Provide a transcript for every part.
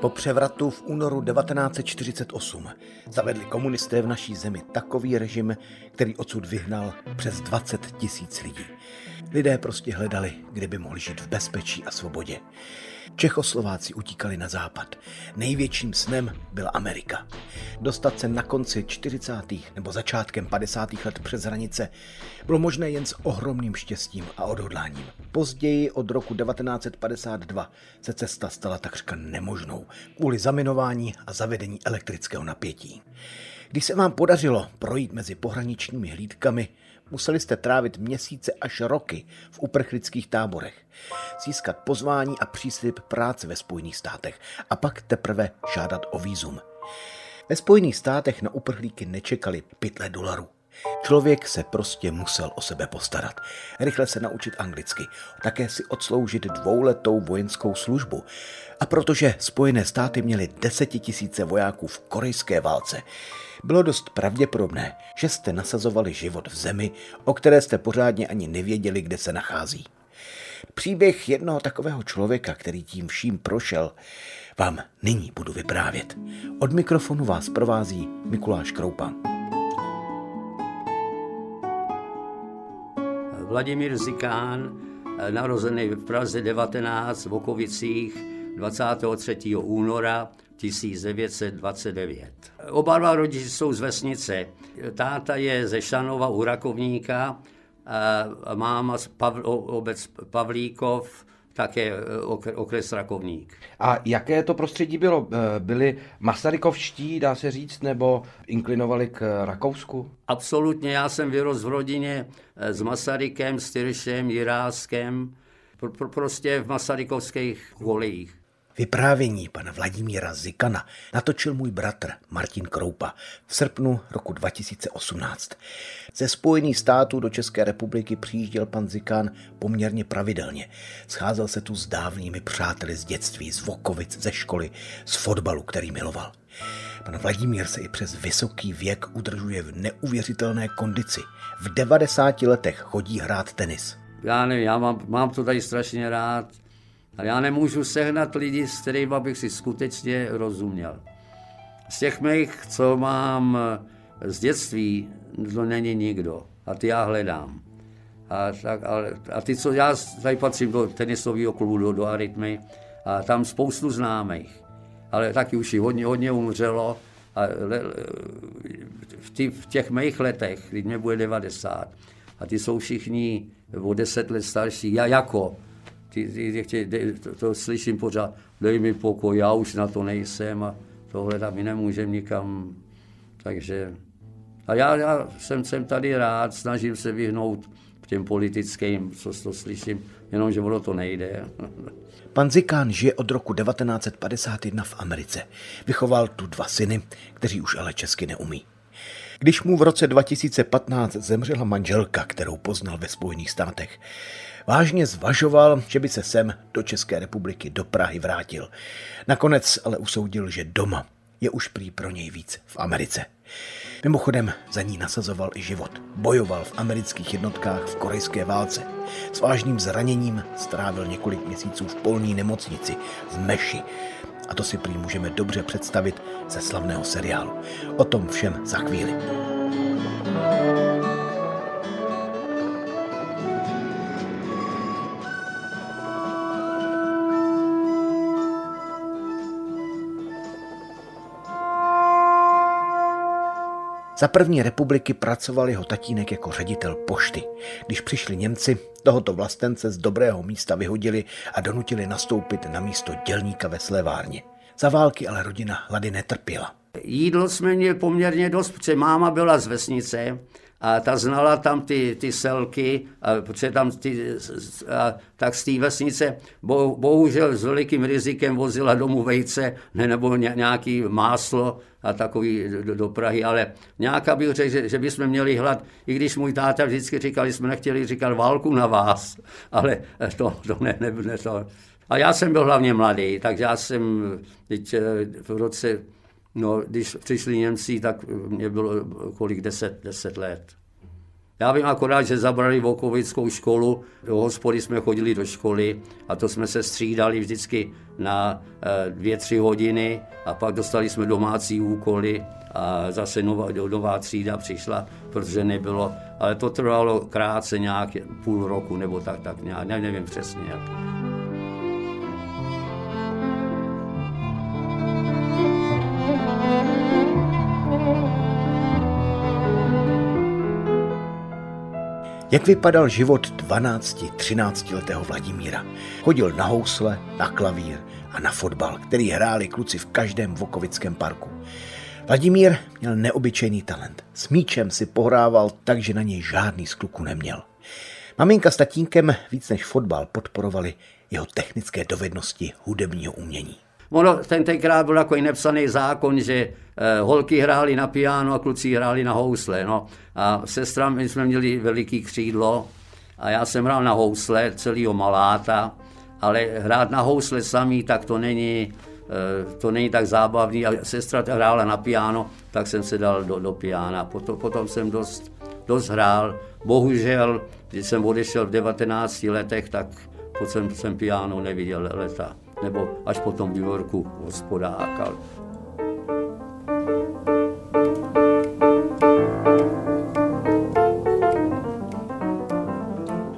Po převratu v únoru 1948 zavedli komunisté v naší zemi takový režim, který odsud vyhnal přes 20 tisíc lidí. Lidé prostě hledali, kde by mohli žít v bezpečí a svobodě. Čechoslováci utíkali na západ. Největším snem byla Amerika. Dostat se na konci 40. nebo začátkem 50. let přes hranice bylo možné jen s ohromným štěstím a odhodláním. Později od roku 1952 se cesta stala takřka nemožnou kvůli zaminování a zavedení elektrického napětí. Když se vám podařilo projít mezi pohraničními hlídkami, museli jste trávit měsíce až roky v uprchlických táborech, získat pozvání a příslip práce ve Spojených státech a pak teprve žádat o výzum. Ve Spojených státech na uprchlíky nečekali pytle dolarů. Člověk se prostě musel o sebe postarat. Rychle se naučit anglicky, také si odsloužit dvouletou vojenskou službu. A protože Spojené státy měly desetitisíce vojáků v korejské válce, bylo dost pravděpodobné, že jste nasazovali život v zemi, o které jste pořádně ani nevěděli, kde se nachází. Příběh jednoho takového člověka, který tím vším prošel, vám nyní budu vyprávět. Od mikrofonu vás provází Mikuláš Kroupa. Vladimír Zikán, narozený v Praze 19 v Okovicích 23. února 1929. Oba dva rodiče jsou z vesnice. Táta je ze Šanova u Rakovníka, a máma z Pav, obec Pavlíkov, také okres Rakovník. A jaké to prostředí bylo? E, byli Masarykovští, dá se říct, nebo inklinovali k Rakousku? Absolutně, já jsem vyrostl v rodině e, s Masarykem, s Tyršem, Jiráskem, prostě v masarykovských kolejích. Vyprávění pana Vladimíra Zikana natočil můj bratr Martin Kroupa v srpnu roku 2018. Ze Spojených států do České republiky přijížděl pan Zikan poměrně pravidelně. Scházel se tu s dávnými přáteli z dětství, z Vokovic, ze školy, z fotbalu, který miloval. Pan Vladimír se i přes vysoký věk udržuje v neuvěřitelné kondici. V 90 letech chodí hrát tenis. Já nevím, já mám, mám to tady strašně rád a já nemůžu sehnat lidi, s kterými bych si skutečně rozuměl. Z těch mých, co mám z dětství, to není nikdo. A ty já hledám. A, tak, a, a ty, co já tady patřím do tenisového klubu, do, do Arytmy, a tam spoustu známých. Ale taky už i hodně, hodně umřelo. A le, v, tý, v těch mých letech, když mě bude 90, a ty jsou všichni o 10 let starší, já jako, ty, ty, ty, ty, to, to slyším pořád, dej mi pokoj, já už na to nejsem a tohle tam my nemůžeme nikam. Takže a já, já jsem, jsem tady rád, snažím se vyhnout těm politickým, co to slyším, jenomže ono to nejde. Pan Zikán žije od roku 1951 v Americe. Vychoval tu dva syny, kteří už ale česky neumí. Když mu v roce 2015 zemřela manželka, kterou poznal ve Spojených státech, vážně zvažoval, že by se sem do České republiky do Prahy vrátil. Nakonec ale usoudil, že doma je už prý pro něj víc v Americe. Mimochodem za ní nasazoval i život. Bojoval v amerických jednotkách v korejské válce. S vážným zraněním strávil několik měsíců v polní nemocnici v Meši. A to si prý můžeme dobře představit ze slavného seriálu. O tom všem za chvíli. Za první republiky pracoval jeho tatínek jako ředitel pošty. Když přišli Němci, tohoto vlastence z dobrého místa vyhodili a donutili nastoupit na místo dělníka ve slevárně. Za války ale rodina hlady netrpěla. Jídlo jsme měli poměrně dost, protože máma byla z vesnice a ta znala tam ty, ty selky, a, protože tam ty, a, tak z té vesnice bo, bohužel s velikým rizikem vozila domů vejce ne, nebo ně, nějaký máslo a takový do, do Prahy, ale nějaká bych řekl, že, že bychom měli hlad, i když můj táta vždycky říkal, že jsme nechtěli říkat válku na vás, ale to, to ne, ne, ne to. A já jsem byl hlavně mladý, takže já jsem teď eh, v roce No, když přišli Němci, tak mě bylo kolik, deset, deset let. Já vím akorát, že zabrali Vokovickou školu, do hospody jsme chodili do školy a to jsme se střídali vždycky na eh, dvě, tři hodiny a pak dostali jsme domácí úkoly a zase nová, nová třída přišla, protože nebylo, ale to trvalo krátce nějak půl roku nebo tak, tak nějak, nevím přesně jak. Jak vypadal život 12-13 letého Vladimíra? Chodil na housle, na klavír a na fotbal, který hráli kluci v každém Vokovickém parku. Vladimír měl neobyčejný talent. S míčem si pohrával tak, že na něj žádný z kluků neměl. Maminka s tatínkem víc než fotbal podporovali jeho technické dovednosti hudebního umění. Ono ten tenkrát byl jako nepsaný zákon, že eh, holky hrály na piano a kluci hráli na housle. No. A sestra, my jsme měli veliký křídlo a já jsem hrál na housle celého maláta, ale hrát na housle samý, tak to není, eh, to není tak zábavný. A sestra hrála na piano, tak jsem se dal do, do piana. Potom, potom jsem dost, dost hrál. Bohužel, když jsem odešel v 19 letech, tak potom jsem piano neviděl leta nebo až potom v New Yorku hospodákal.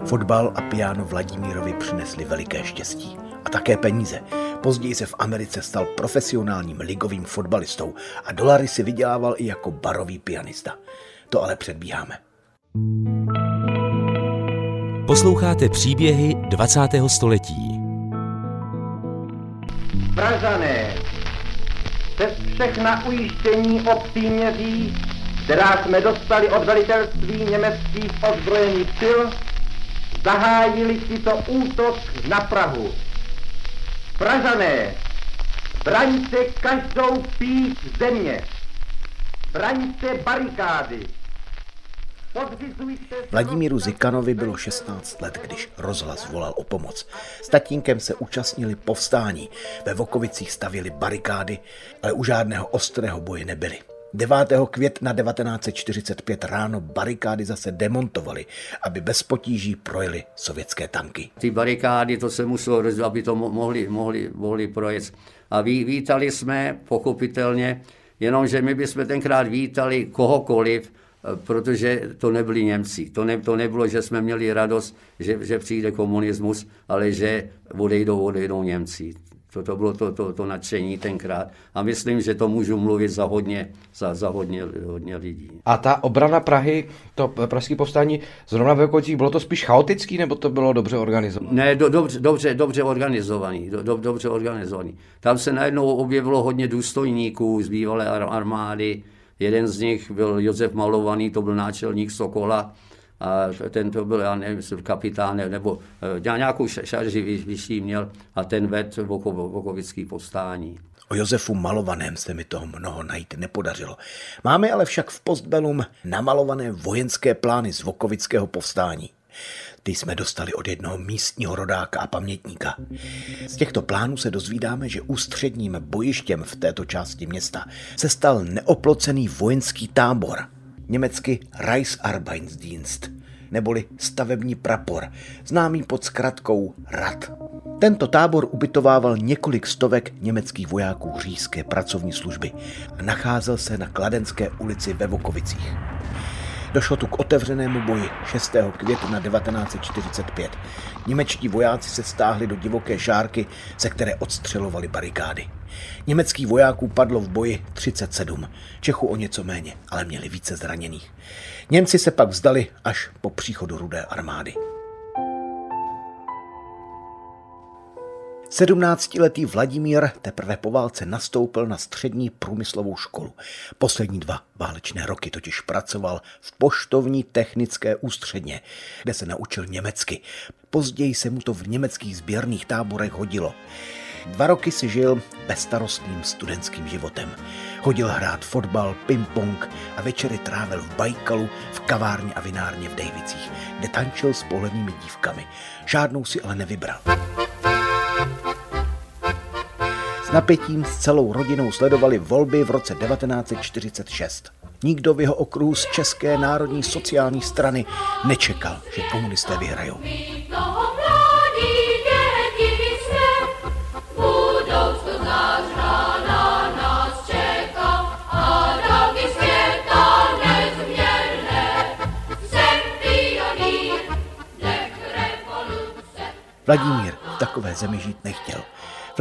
Fotbal a piano Vladimírovi přinesli veliké štěstí a také peníze. Později se v Americe stal profesionálním ligovým fotbalistou a dolary si vydělával i jako barový pianista. To ale předbíháme. Posloucháte příběhy 20. století. Pražané, přes všechna ujištění o příměří, která jsme dostali od velitelství německých ozbrojených sil, zahájili to útok na Prahu. Pražané, braňte každou píč země, braňte barikády, Vladimíru Zikanovi bylo 16 let, když rozhlas volal o pomoc. S tatínkem se účastnili povstání. Ve Vokovicích stavili barikády, ale u žádného ostrého boje nebyli. 9. května 1945 ráno barikády zase demontovali, aby bez potíží projeli sovětské tanky. Ty barikády, to se muselo, aby to mohli, mohli, mohli projet. A ví, vítali jsme, pochopitelně, jenomže my bychom tenkrát vítali kohokoliv, protože to nebyli Němci. To, ne, to nebylo, že jsme měli radost, že, že přijde komunismus, ale že odejdou, odejdou Němci. To, to bylo to, to, to nadšení tenkrát. A myslím, že to můžu mluvit za hodně, za, za hodně, hodně lidí. A ta obrana Prahy, to pražské povstání, zrovna ve Okocích, bylo to spíš chaotický, nebo to bylo dobře organizované? Ne, do, dobře, dobře, dobře organizovaný. Do, do, dobře organizovaný. Tam se najednou objevilo hodně důstojníků z bývalé armády, Jeden z nich byl Josef Malovaný, to byl náčelník Sokola, a ten to byl, já nevím, kapitán, nebo uh, nějakou šarži vyšší měl a ten ved Vokovický povstání. O Josefu Malovaném se mi toho mnoho najít nepodařilo. Máme ale však v Postbelum namalované vojenské plány z Vokovického povstání. Ty jsme dostali od jednoho místního rodáka a pamětníka. Z těchto plánů se dozvídáme, že ústředním bojištěm v této části města se stal neoplocený vojenský tábor, německy Reichsarbeitsdienst, neboli stavební prapor, známý pod zkratkou RAD. Tento tábor ubytovával několik stovek německých vojáků říjské pracovní služby a nacházel se na Kladenské ulici ve Vokovicích. Došlo tu k otevřenému boji 6. května 1945. Němečtí vojáci se stáhli do divoké žárky, ze které odstřelovali barikády. Německých vojáků padlo v boji 37, Čechů o něco méně, ale měli více zraněných. Němci se pak vzdali až po příchodu rudé armády. 17-letý Vladimír teprve po válce nastoupil na střední průmyslovou školu. Poslední dva válečné roky totiž pracoval v poštovní technické ústředně, kde se naučil německy. Později se mu to v německých sběrných táborech hodilo. Dva roky si žil bezstarostným studentským životem. Chodil hrát fotbal, ping-pong a večery trávil v Bajkalu, v kavárně a vinárně v Dejvicích, kde tančil s pohlednými dívkami. Žádnou si ale nevybral. Napětím s celou rodinou sledovali volby v roce 1946. Nikdo v jeho okruhu z České národní sociální strany nečekal, že komunisté vyhrajou. Vladimír v takové zemi žít nechtěl.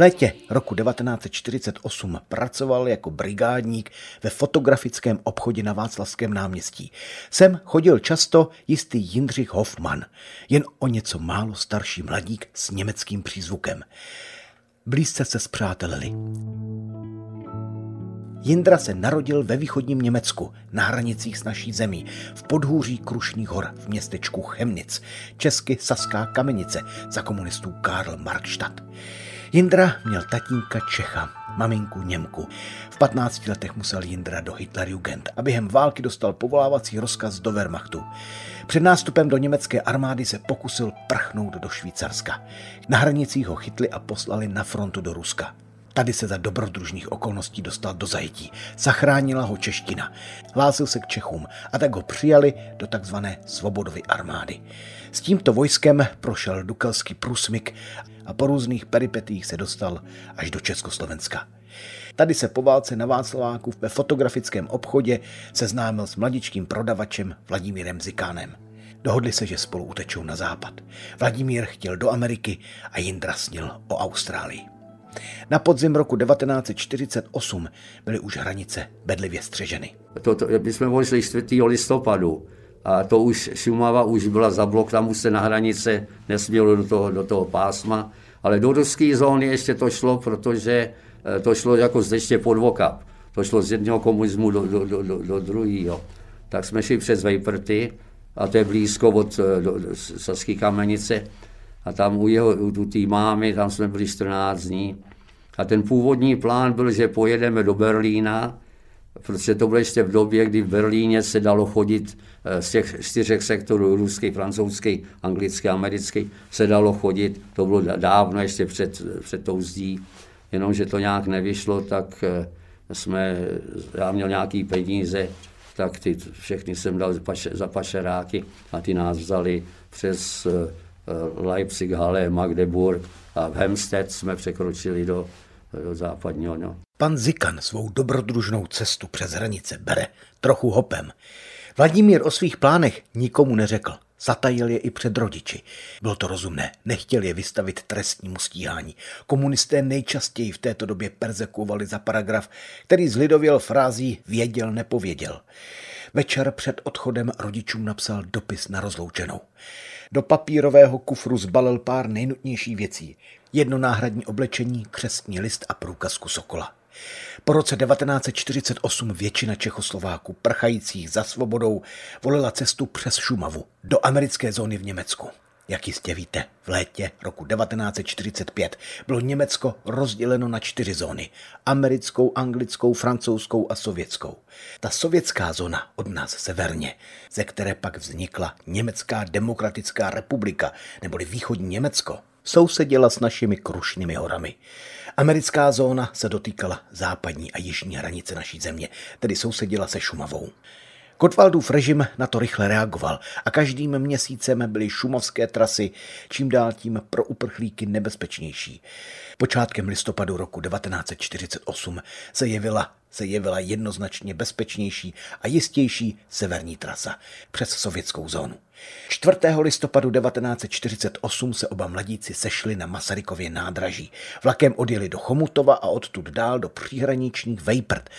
Létě roku 1948 pracoval jako brigádník ve fotografickém obchodě na Václavském náměstí. Sem chodil často jistý Jindřich Hoffmann, jen o něco málo starší mladík s německým přízvukem. Blízce se zpřátelili. Jindra se narodil ve východním Německu, na hranicích s naší zemí, v podhůří Krušných hor v městečku Chemnic, česky Saská kamenice, za komunistů Karl Markstadt. Jindra měl tatínka Čecha, maminku Němku. V 15 letech musel Jindra do Hitlerjugend a během války dostal povolávací rozkaz do Wehrmachtu. Před nástupem do německé armády se pokusil prchnout do Švýcarska. Na hranicích ho chytli a poslali na frontu do Ruska. Tady se za dobrodružných okolností dostal do zajetí. Zachránila ho čeština. Hlásil se k Čechům a tak ho přijali do takzvané Svobodovy armády. S tímto vojskem prošel Dukelský průsmyk a po různých peripetích se dostal až do Československa. Tady se po válce na Václaváku ve fotografickém obchodě seznámil s mladičkým prodavačem Vladimírem Zikánem. Dohodli se, že spolu utečou na západ. Vladimír chtěl do Ameriky a Jindra snil o Austrálii. Na podzim roku 1948 byly už hranice bedlivě střeženy. To, to, my jsme vojeli 4. listopadu a to už Šumava už byla za blok, tam už se na hranice nesmělo do toho, do toho pásma, ale do ruské zóny ještě to šlo, protože eh, to šlo jako zde pod vokap. To šlo z jednoho komunismu do, do, do, do, do druhého. Tak jsme šli přes Vejprty, a to je blízko od eh, do, do Saské kamenice. A tam u, jeho, u té mámy, tam jsme byli 14 dní. A ten původní plán byl, že pojedeme do Berlína, protože to bylo ještě v době, kdy v Berlíně se dalo chodit eh, z těch čtyřech sektorů, ruský, francouzský, anglický, americký, se dalo chodit, to bylo dávno ještě před, před tou zdí, jenomže to nějak nevyšlo, tak eh, jsme, já měl nějaký peníze, tak ty všechny jsem dal za pašeráky a ty nás vzali přes eh, Leipzig, Halle, Magdeburg a v Hemstedt jsme překročili do, do západního. No. Pan Zikan svou dobrodružnou cestu přes hranice bere trochu hopem. Vladimír o svých plánech nikomu neřekl. Zatajil je i před rodiči. Bylo to rozumné, nechtěl je vystavit trestnímu stíhání. Komunisté nejčastěji v této době persekuovali za paragraf, který zlidověl frází věděl, nepověděl. Večer před odchodem rodičům napsal dopis na rozloučenou. Do papírového kufru zbalil pár nejnutnějších věcí. Jedno náhradní oblečení, křestní list a průkazku Sokola. Po roce 1948 většina Čechoslováků prchajících za svobodou volila cestu přes Šumavu do americké zóny v Německu. Jak jistě víte, v létě roku 1945 bylo Německo rozděleno na čtyři zóny. Americkou, anglickou, francouzskou a sovětskou. Ta sovětská zóna od nás severně, ze které pak vznikla Německá demokratická republika, neboli východní Německo, sousedila s našimi Krušnými horami. Americká zóna se dotýkala západní a jižní hranice naší země, tedy sousedila se Šumavou. Kotwaldův režim na to rychle reagoval a každým měsícem byly šumovské trasy čím dál tím pro uprchlíky nebezpečnější. Počátkem listopadu roku 1948 se jevila se jevila jednoznačně bezpečnější a jistější severní trasa přes sovětskou zónu. 4. listopadu 1948 se oba mladíci sešli na Masarykově nádraží. Vlakem odjeli do Chomutova a odtud dál do příhraničních Vejprt,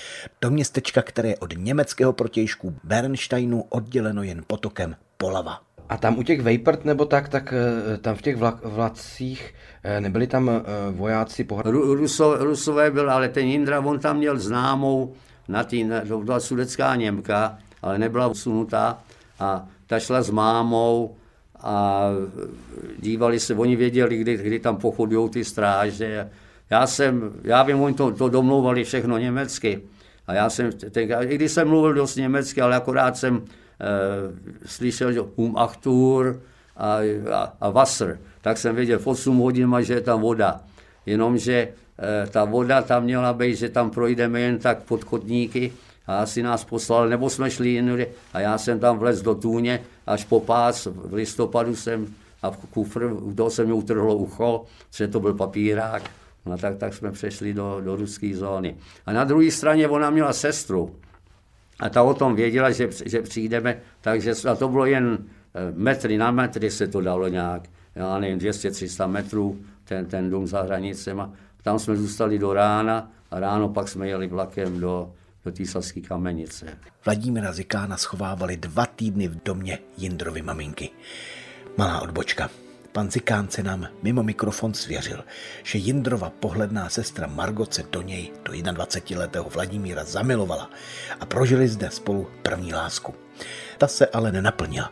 do městečka, které od německého protějšku Bernsteinu odděleno jen potokem Polava. A tam u těch Vejprt nebo tak, tak eh, tam v těch vlak, vlacích eh, nebyli tam eh, vojáci pohrad... Ruso, Rusové byl, ale ten Jindra, on tam měl známou, na tý, na, to byla sudecká Němka, ale nebyla usunutá a ta šla s mámou a dívali se, oni věděli, kdy, kdy tam pochodují ty stráže. Já jsem, já vím, oni to, to domlouvali všechno německy. A já jsem, tenkrát, i když jsem mluvil dost německy, ale akorát jsem slyšel, že um Achtur a, a, a Wasser, tak jsem věděl v 8 hodin, že je tam voda. Jenomže eh, ta voda tam měla být, že tam projdeme jen tak pod chodníky a asi nás poslal, nebo jsme šli jinudy a já jsem tam vlez do tůně až po pás, v listopadu jsem a v kufr, toho se mi utrhlo ucho, že to byl papírák, no tak, tak jsme přešli do, do ruské zóny. A na druhé straně ona měla sestru, a ta o tom věděla, že, že přijdeme, takže a to bylo jen eh, metry na metry se to dalo nějak, já nevím, 200-300 metrů, ten, ten dům za hranicema. Tam jsme zůstali do rána a ráno pak jsme jeli vlakem do, do Týslavské kamenice. Vladimíra Zikána schovávali dva týdny v domě Jindrovy maminky. Malá odbočka. Pan Zikánce nám mimo mikrofon svěřil, že Jindrova pohledná sestra Margoce do něj, do 21-letého Vladimíra, zamilovala a prožili zde spolu první lásku. Ta se ale nenaplnila.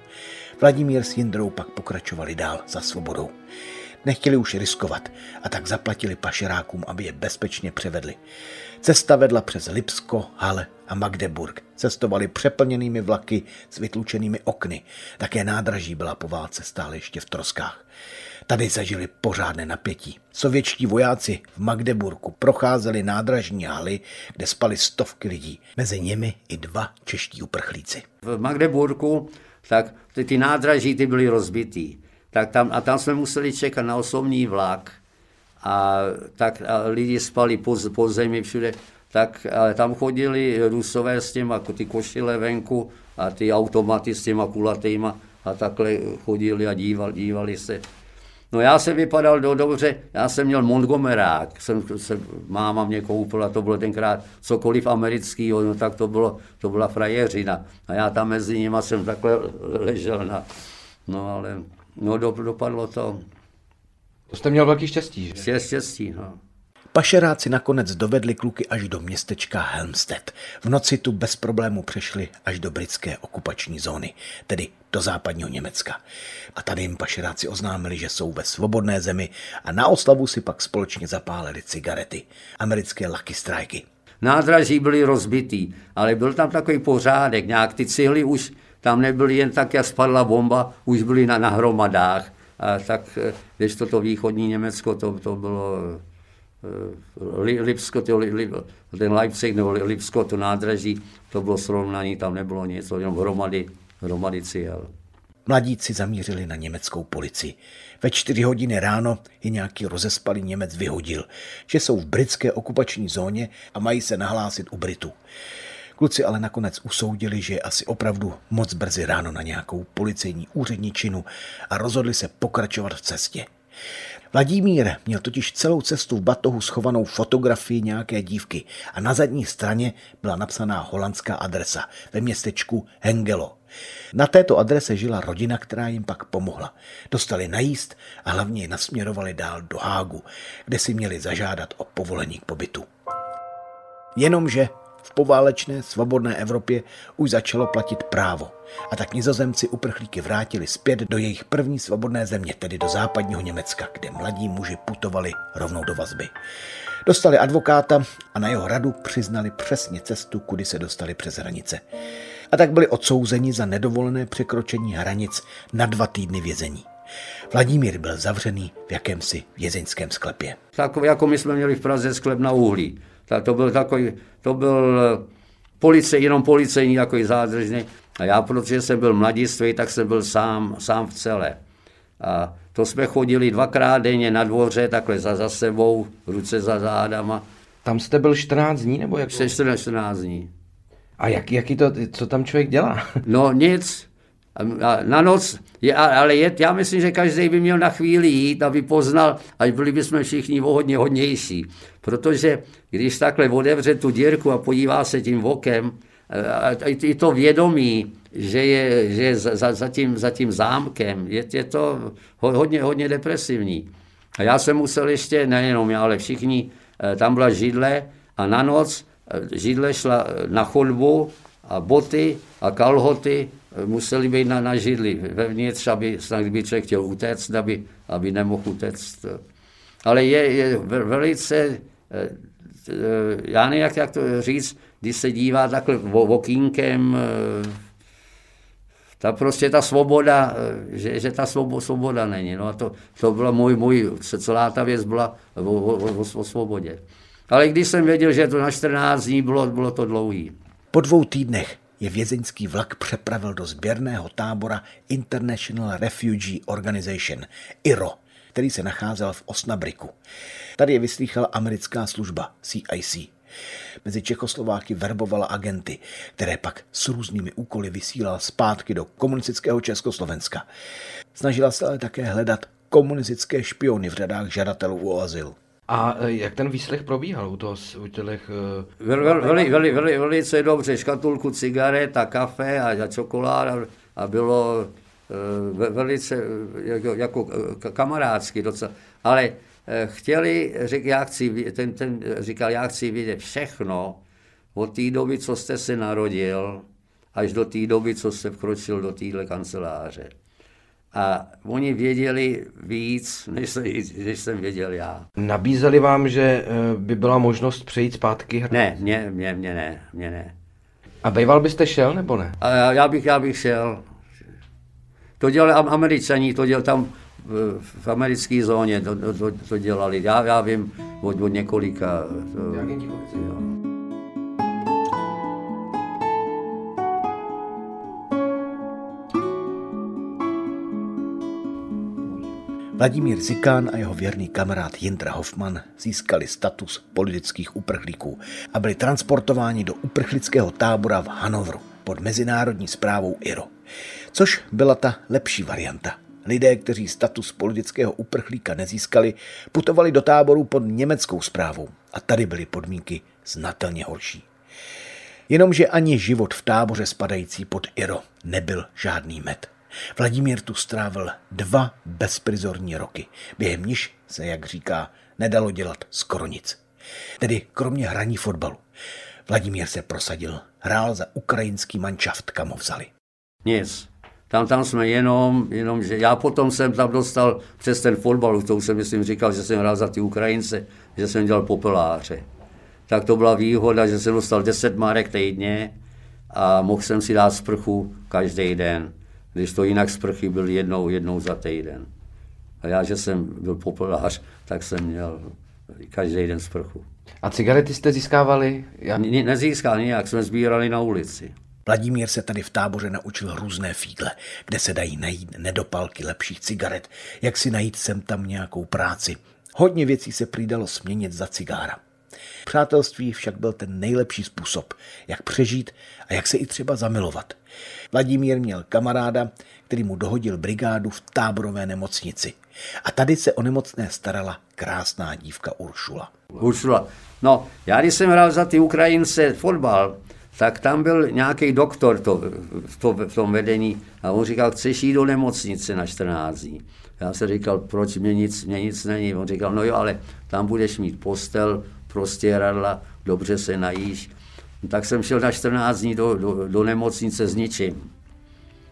Vladimír s Jindrou pak pokračovali dál za svobodou. Nechtěli už riskovat a tak zaplatili pašerákům, aby je bezpečně převedli. Cesta vedla přes Lipsko, Hale a Magdeburg. Cestovali přeplněnými vlaky s vytlučenými okny. Také nádraží byla po válce stále ještě v troskách. Tady zažili pořádné napětí. Sovětští vojáci v Magdeburku procházeli nádražní haly, kde spali stovky lidí. Mezi nimi i dva čeští uprchlíci. V Magdeburku tak ty, ty nádraží ty byly rozbitý. Tak tam, a tam jsme museli čekat na osobní vlak a tak a lidi spali po, po zemi všude. Tak ale tam chodili rusové s těma, ty košile venku a ty automaty s těma kulatýma a takhle chodili a dívali, dívali se. No já jsem vypadal do dobře, já jsem měl Montgomerák, jsem, se, máma mě koupila, to bylo tenkrát cokoliv amerického, no tak to, bylo, to byla frajeřina. A já tam mezi nimi jsem takhle ležel na, no ale, no do, dopadlo to. To jste měl velký štěstí, že? Štěstí, no. Pašeráci nakonec dovedli kluky až do městečka Helmstedt. V noci tu bez problému přešli až do britské okupační zóny, tedy do západního Německa. A tady jim pašeráci oznámili, že jsou ve svobodné zemi a na oslavu si pak společně zapálili cigarety. Americké Lucky Strikey. Nádraží byly rozbitý, ale byl tam takový pořádek, nějak ty cihly už tam nebyly jen tak, jak spadla bomba, už byly na, hromadách. A tak eh, když toto východní Německo, to, to bylo Lipsko, to, ten Leipzig nebo Lipsko, to nádraží, to bylo srovnání, tam nebylo nic, jenom hromady, hromady cíl. Mladíci zamířili na německou policii. Ve čtyři hodiny ráno je nějaký rozespalý Němec vyhodil, že jsou v britské okupační zóně a mají se nahlásit u Britů. Kluci ale nakonec usoudili, že je asi opravdu moc brzy ráno na nějakou policejní úředničinu a rozhodli se pokračovat v cestě. Vladimír měl totiž celou cestu v batohu schovanou fotografii nějaké dívky a na zadní straně byla napsaná holandská adresa ve městečku Hengelo. Na této adrese žila rodina, která jim pak pomohla. Dostali najíst a hlavně je nasměrovali dál do Hágu, kde si měli zažádat o povolení k pobytu. Jenomže v poválečné svobodné Evropě už začalo platit právo a tak nizozemci uprchlíky vrátili zpět do jejich první svobodné země, tedy do západního Německa, kde mladí muži putovali rovnou do vazby. Dostali advokáta a na jeho radu přiznali přesně cestu, kudy se dostali přes hranice. A tak byli odsouzeni za nedovolené překročení hranic na dva týdny vězení. Vladimír byl zavřený v jakémsi vězeňském sklepě. Takový, jako my jsme měli v Praze sklep na uhlí. Tak to byl takový, to byl eh, policej, jenom policejní takový zádržný. A já, protože jsem byl mladistvý, tak jsem byl sám, sám v celé. A to jsme chodili dvakrát denně na dvoře, takhle za, za sebou, ruce za zádama. Tam jste byl 14 dní, nebo jak? 14, 14 dní. A jak, jaký to, co tam člověk dělá? No nic. Na noc, je, ale je, já myslím, že každý by měl na chvíli jít, aby poznal, ať byli bychom všichni o hodně hodnější. Protože když takhle otevře tu dírku a podívá se tím okem, a i to vědomí, že je, že je za, za, tím, za tím zámkem, je, je to hodně, hodně depresivní. A já jsem musel ještě, nejenom já, ale všichni, eh, tam byla židle a na noc eh, židle šla eh, na chodbu a boty a kalhoty museli být na, na židli vevnitř, aby snad kdyby člověk chtěl utéct, aby, aby nemohl utéct. Ale je, je velice, já nevím, jak, jak to říct, když se dívá takhle okýnkem, ta prostě ta svoboda, že, že ta svoboda, svoboda není. No a to, to byla můj, můj, celá ta věc byla o, o, o, o svobodě. Ale když jsem věděl, že to na 14 dní bylo, bylo to dlouhý. Po dvou týdnech je vězeňský vlak přepravil do sběrného tábora International Refugee Organization, IRO, který se nacházel v Osnabriku. Tady je vyslýchala americká služba CIC. Mezi Čechoslováky verbovala agenty, které pak s různými úkoly vysílal zpátky do komunistického Československa. Snažila se ale také hledat komunistické špiony v řadách žadatelů o azyl. A e, jak ten výslech probíhal u, toho, u těch... Uh... Vel, vel, veli, veli, veli, velice dobře, škatulku cigaret a kafe a, a čokoláda a bylo uh, velice jako, jako kamarádsky docela. Ale chtěli, řek, já chci, ten, ten říkal, já chci vidět všechno od té doby, co jste se narodil, až do té doby, co jste vkročil do téhle kanceláře. A oni věděli víc, než jsem, než jsem věděl já. Nabízeli vám, že eh, by byla možnost přejít zpátky? Ne, mě, mě, mě ne, mě ne. A býval byste šel, nebo ne? A já, já, bych, já bych šel. To dělali američani, to dělali tam v, v americké zóně to, to, to dělali. Já, já vím od, od několika. To, jo. Vladimír Zikán a jeho věrný kamarád Jindra Hoffman získali status politických uprchlíků a byli transportováni do uprchlického tábora v Hanovru pod mezinárodní zprávou IRO, což byla ta lepší varianta – Lidé, kteří status politického uprchlíka nezískali, putovali do táboru pod německou zprávou a tady byly podmínky znatelně horší. Jenomže ani život v táboře spadající pod Iro nebyl žádný med. Vladimír tu strávil dva bezprizorní roky, během níž se, jak říká, nedalo dělat skoro nic. Tedy kromě hraní fotbalu. Vladimír se prosadil, hrál za ukrajinský manšaft, kam ho vzali. Nic. Tam, tam jsme jenom, jenom, že já potom jsem tam dostal přes ten fotbal, to už jsem myslím říkal, že jsem hrál za ty Ukrajince, že jsem dělal popeláře. Tak to byla výhoda, že jsem dostal 10 marek týdně a mohl jsem si dát sprchu každý den, když to jinak sprchy byl jednou, jednou za týden. A já, že jsem byl popelář, tak jsem měl každý den sprchu. A cigarety jste získávali? Já... Ne, nezískal nijak, jsme sbírali na ulici. Vladimír se tady v táboře naučil různé fígle, kde se dají najít nedopalky lepších cigaret, jak si najít sem tam nějakou práci. Hodně věcí se přidalo směnit za cigára. Přátelství však byl ten nejlepší způsob, jak přežít a jak se i třeba zamilovat. Vladimír měl kamaráda, který mu dohodil brigádu v táborové nemocnici. A tady se o nemocné starala krásná dívka Uršula. Uršula. No, já když jsem hrál za ty Ukrajince fotbal, tak tam byl nějaký doktor to, to, v tom vedení a on říkal, chceš jít do nemocnice na 14 dní. Já jsem říkal, proč mě nic, mě nic není. On říkal, no jo, ale tam budeš mít postel, prostě radla, dobře se najíš. Tak jsem šel na 14 dní do, do, do nemocnice s ničím.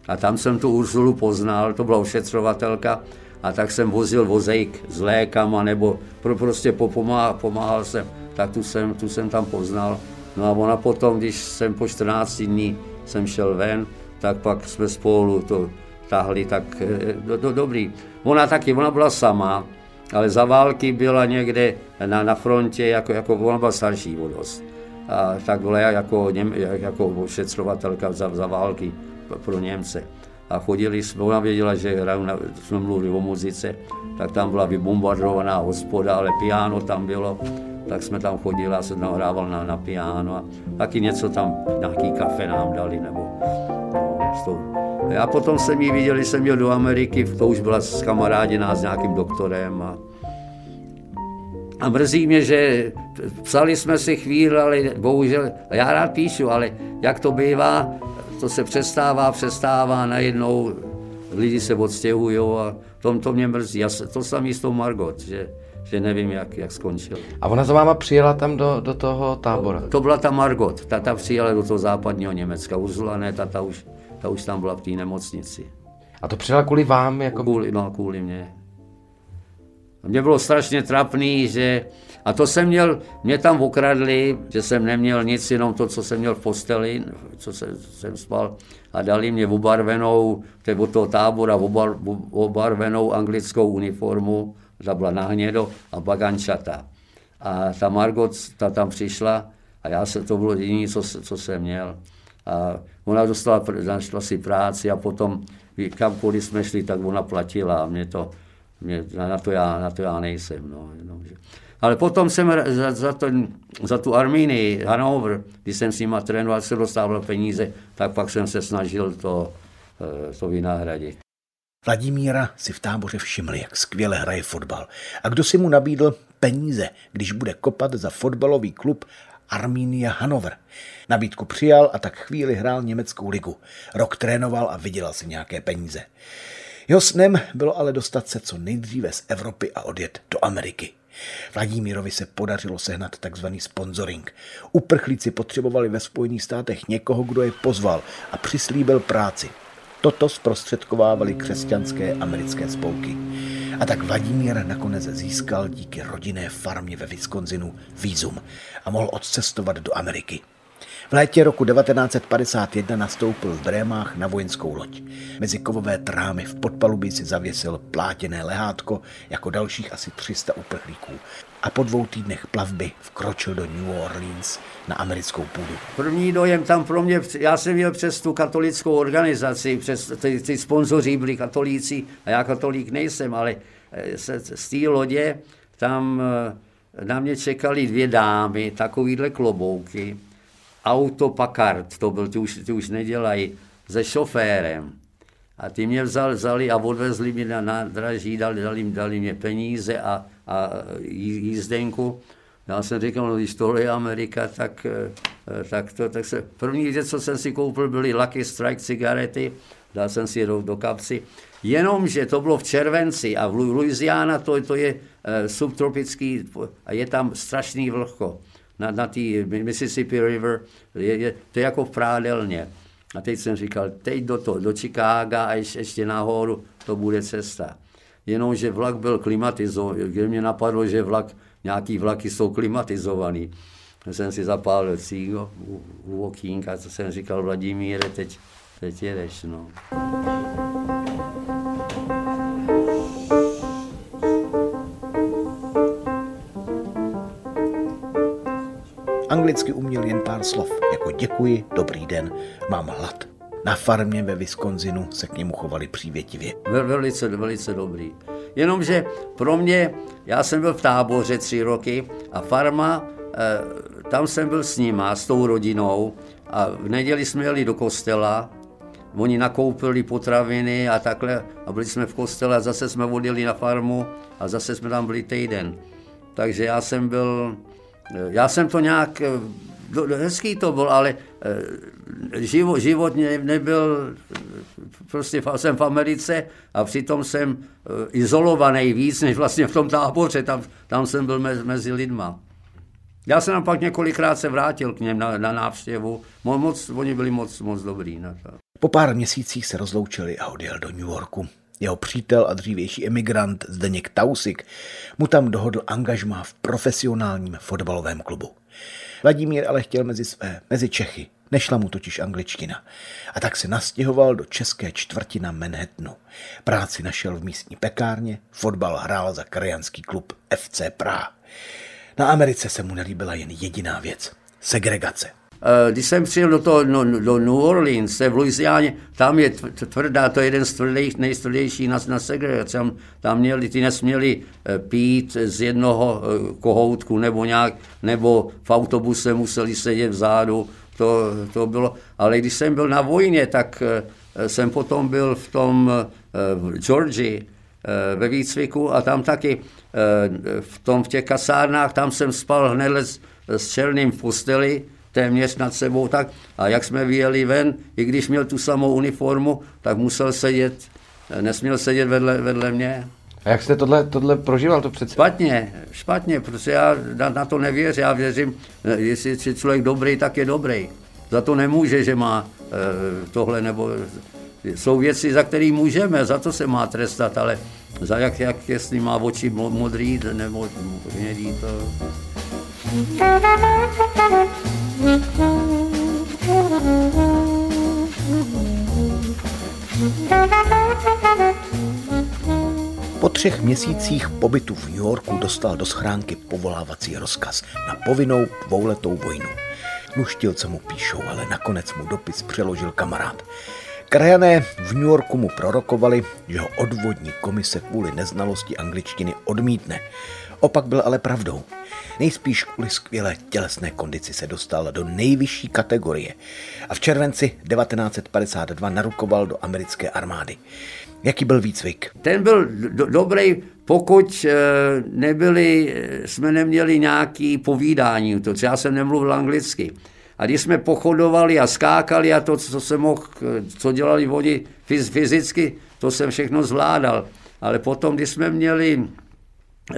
A tam jsem tu Ursulu poznal, to byla ošetřovatelka, a tak jsem vozil vozejk s lékama, nebo pro, prostě pomáhal, pomáhal jsem, tak tu jsem, tu jsem tam poznal. No a ona potom, když jsem po 14 dní jsem šel ven, tak pak jsme spolu to tahli, tak eh, do, do, dobrý. Ona taky, ona byla sama, ale za války byla někde na, na frontě, jako, jako ona byla starší vodost. A tak byla jako, jako ošetřovatelka za, za války pro Němce. A chodili jsme, ona věděla, že hraju, na, jsme mluvili o muzice, tak tam byla vybombardovaná hospoda, ale piano tam bylo tak jsme tam chodili, já jsem tam hrával na, na piano a taky něco tam, nějaký kafe nám dali, nebo s tou. Já potom jsem ji viděl, když jsem jel do Ameriky, to už byla s kamarádiná s nějakým doktorem a, a mrzí mě, že psali jsme si chvíli, ale bohužel, já rád píšu, ale jak to bývá, to se přestává, přestává, najednou lidi se odstěhují a tom to mě mrzí. Já, to samý s tou Margot, že, že nevím, jak, jak skončil. A ona za váma přijela tam do, do toho tábora? To, to byla ta Margot, ta, ta přijela do toho západního Německa. Urzula ne, ta, ta, už, ta už tam byla v té nemocnici. A to přijela kvůli vám? Jako... Kvůli, no, kvůli mě. Mě bylo strašně trapný, že... A to jsem měl, mě tam okradli, že jsem neměl nic, jenom to, co jsem měl v posteli, co jsem, jsem spal. A dali mě obarvenou, od toho tábora, obar, obarvenou anglickou uniformu, ta byla nahnědo a bagančata. A ta Margot, ta tam přišla a já se, to bylo jediné, co, co jsem měl. A ona dostala, našla si práci a potom kamkoliv jsme šli, tak ona platila a mě to, mě, na, to já, na to já nejsem. No, jenom, že. Ale potom jsem za, za, ten, za tu Armínii, Hanover, když jsem s nima trénoval, se dostával peníze, tak pak jsem se snažil to, eh, to vynahradit. Vladimíra si v táboře všiml, jak skvěle hraje fotbal. A kdo si mu nabídl peníze, když bude kopat za fotbalový klub Armínia Hanover. Nabídku přijal a tak chvíli hrál německou ligu. Rok trénoval a vydělal si nějaké peníze. Jeho snem bylo ale dostat se co nejdříve z Evropy a odjet do Ameriky. Vladimírovi se podařilo sehnat takzvaný sponsoring. Uprchlíci potřebovali ve Spojených státech někoho, kdo je pozval a přislíbil práci. Toto zprostředkovávali křesťanské americké spolky. A tak Vladimír nakonec získal díky rodinné farmě ve Wisconsinu vízum a mohl odcestovat do Ameriky. V létě roku 1951 nastoupil v Brémách na vojenskou loď. Mezi kovové trámy v podpalubí si zavěsil plátěné lehátko jako dalších asi 300 uprchlíků a po dvou týdnech plavby vkročil do New Orleans na americkou půdu. První dojem tam pro mě, já jsem měl přes tu katolickou organizaci, přes ty, ty sponzoři byli katolíci a já katolík nejsem, ale eh, se, z té lodě tam eh, na mě čekali dvě dámy, takovýhle klobouky auto Packard, to byl, ty už, ty už nedělají, se šoférem. A ty mě vzali, vzali a odvezli mě na nádraží, dali, dali, dali mě peníze a, a jízdenku. Já jsem říkal, no když tohle je Amerika, tak, eh, tak, to, tak se, první věc, co jsem si koupil, byly Lucky Strike cigarety, dal jsem si je do, do kapsy. Jenomže to bylo v červenci a v Louisiana to, to je uh, subtropický a je tam strašný vlhko na, na té Mississippi River, je, je, to je jako v prádelně. A teď jsem říkal, teď do toho, do Chicaga a ještě, ještě nahoru, to bude cesta. Jenomže vlak byl klimatizovaný, kde mě napadlo, že vlak, nějaký vlaky jsou klimatizovaný. Jsem si zapálil cígo u, u okýnka, co jsem říkal, Vladimíre, teď, teď jedeš, no. Anglicky uměl jen pár slov, jako děkuji, dobrý den, mám hlad. Na farmě ve Wisconsinu se k němu chovali přívětivě. Velice, velice dobrý. Jenomže pro mě, já jsem byl v táboře tři roky a farma, eh, tam jsem byl s nima, s tou rodinou a v neděli jsme jeli do kostela, oni nakoupili potraviny a takhle a byli jsme v kostele a zase jsme odjeli na farmu a zase jsme tam byli týden. Takže já jsem byl já jsem to nějak, eh, hezký to byl, ale eh, život, život nebyl, prostě jsem v Americe a přitom jsem eh, izolovaný víc, než vlastně v tom táboře, tam, tam jsem byl mezi, mezi lidma. Já jsem tam pak několikrát se vrátil k něm na, na návštěvu. Moc, oni byli moc, moc dobrý. Na to. Po pár měsících se rozloučili a odjel do New Yorku. Jeho přítel a dřívější emigrant Zdeněk Tausik mu tam dohodl angažmá v profesionálním fotbalovém klubu. Vladimír ale chtěl mezi své, mezi Čechy. Nešla mu totiž angličtina. A tak se nastěhoval do české čtvrti na Manhattanu. Práci našel v místní pekárně, fotbal hrál za krajanský klub FC Praha. Na Americe se mu nelíbila jen jediná věc – segregace. Eh, když jsem přijel do, toho, no, do New Orleans, v Louisianě, tam je tvrdá, to je jeden z tvrdých, nejstvrdější na, na segregaci. Tam, tam měli, ty nesměli eh, pít z jednoho eh, kohoutku nebo nějak, nebo v autobuse museli sedět vzadu, to, to bylo. Ale když jsem byl na vojně, tak jsem potom byl v tom v Georgii, ve výcviku a tam taky v, tom, v těch kasárnách, tam jsem spal hned s, s černým v posteli, téměř nad sebou tak. A jak jsme vyjeli ven, i když měl tu samou uniformu, tak musel sedět, nesměl sedět vedle, vedle mě. A jak jste tohle, tohle prožíval to přece? Špatně, špatně, protože já na, na to nevěřím. Já věřím, jestli je člověk dobrý, tak je dobrý. Za to nemůže, že má e, tohle, nebo jsou věci, za které můžeme, za to se má trestat, ale za jak, jak jestli má oči modrý nebo hnědý, to... Po třech měsících pobytu v New Yorku dostal do schránky povolávací rozkaz na povinnou dvouletou vojnu. Nuštilce mu píšou, ale nakonec mu dopis přeložil kamarád. Krajané v New Yorku mu prorokovali, že ho odvodní komise kvůli neznalosti angličtiny odmítne. Opak byl ale pravdou. Nejspíš kvůli skvělé tělesné kondici se dostal do nejvyšší kategorie a v červenci 1952 narukoval do americké armády. Jaký byl výcvik? Ten byl do, dobrý, pokud e, nebyli, eh, jsme neměli nějaký povídání, to já jsem nemluvil anglicky. A když jsme pochodovali a skákali a to, co jsem mohl, eh, co dělali vodi fyzicky, to jsem všechno zvládal. Ale potom, když jsme měli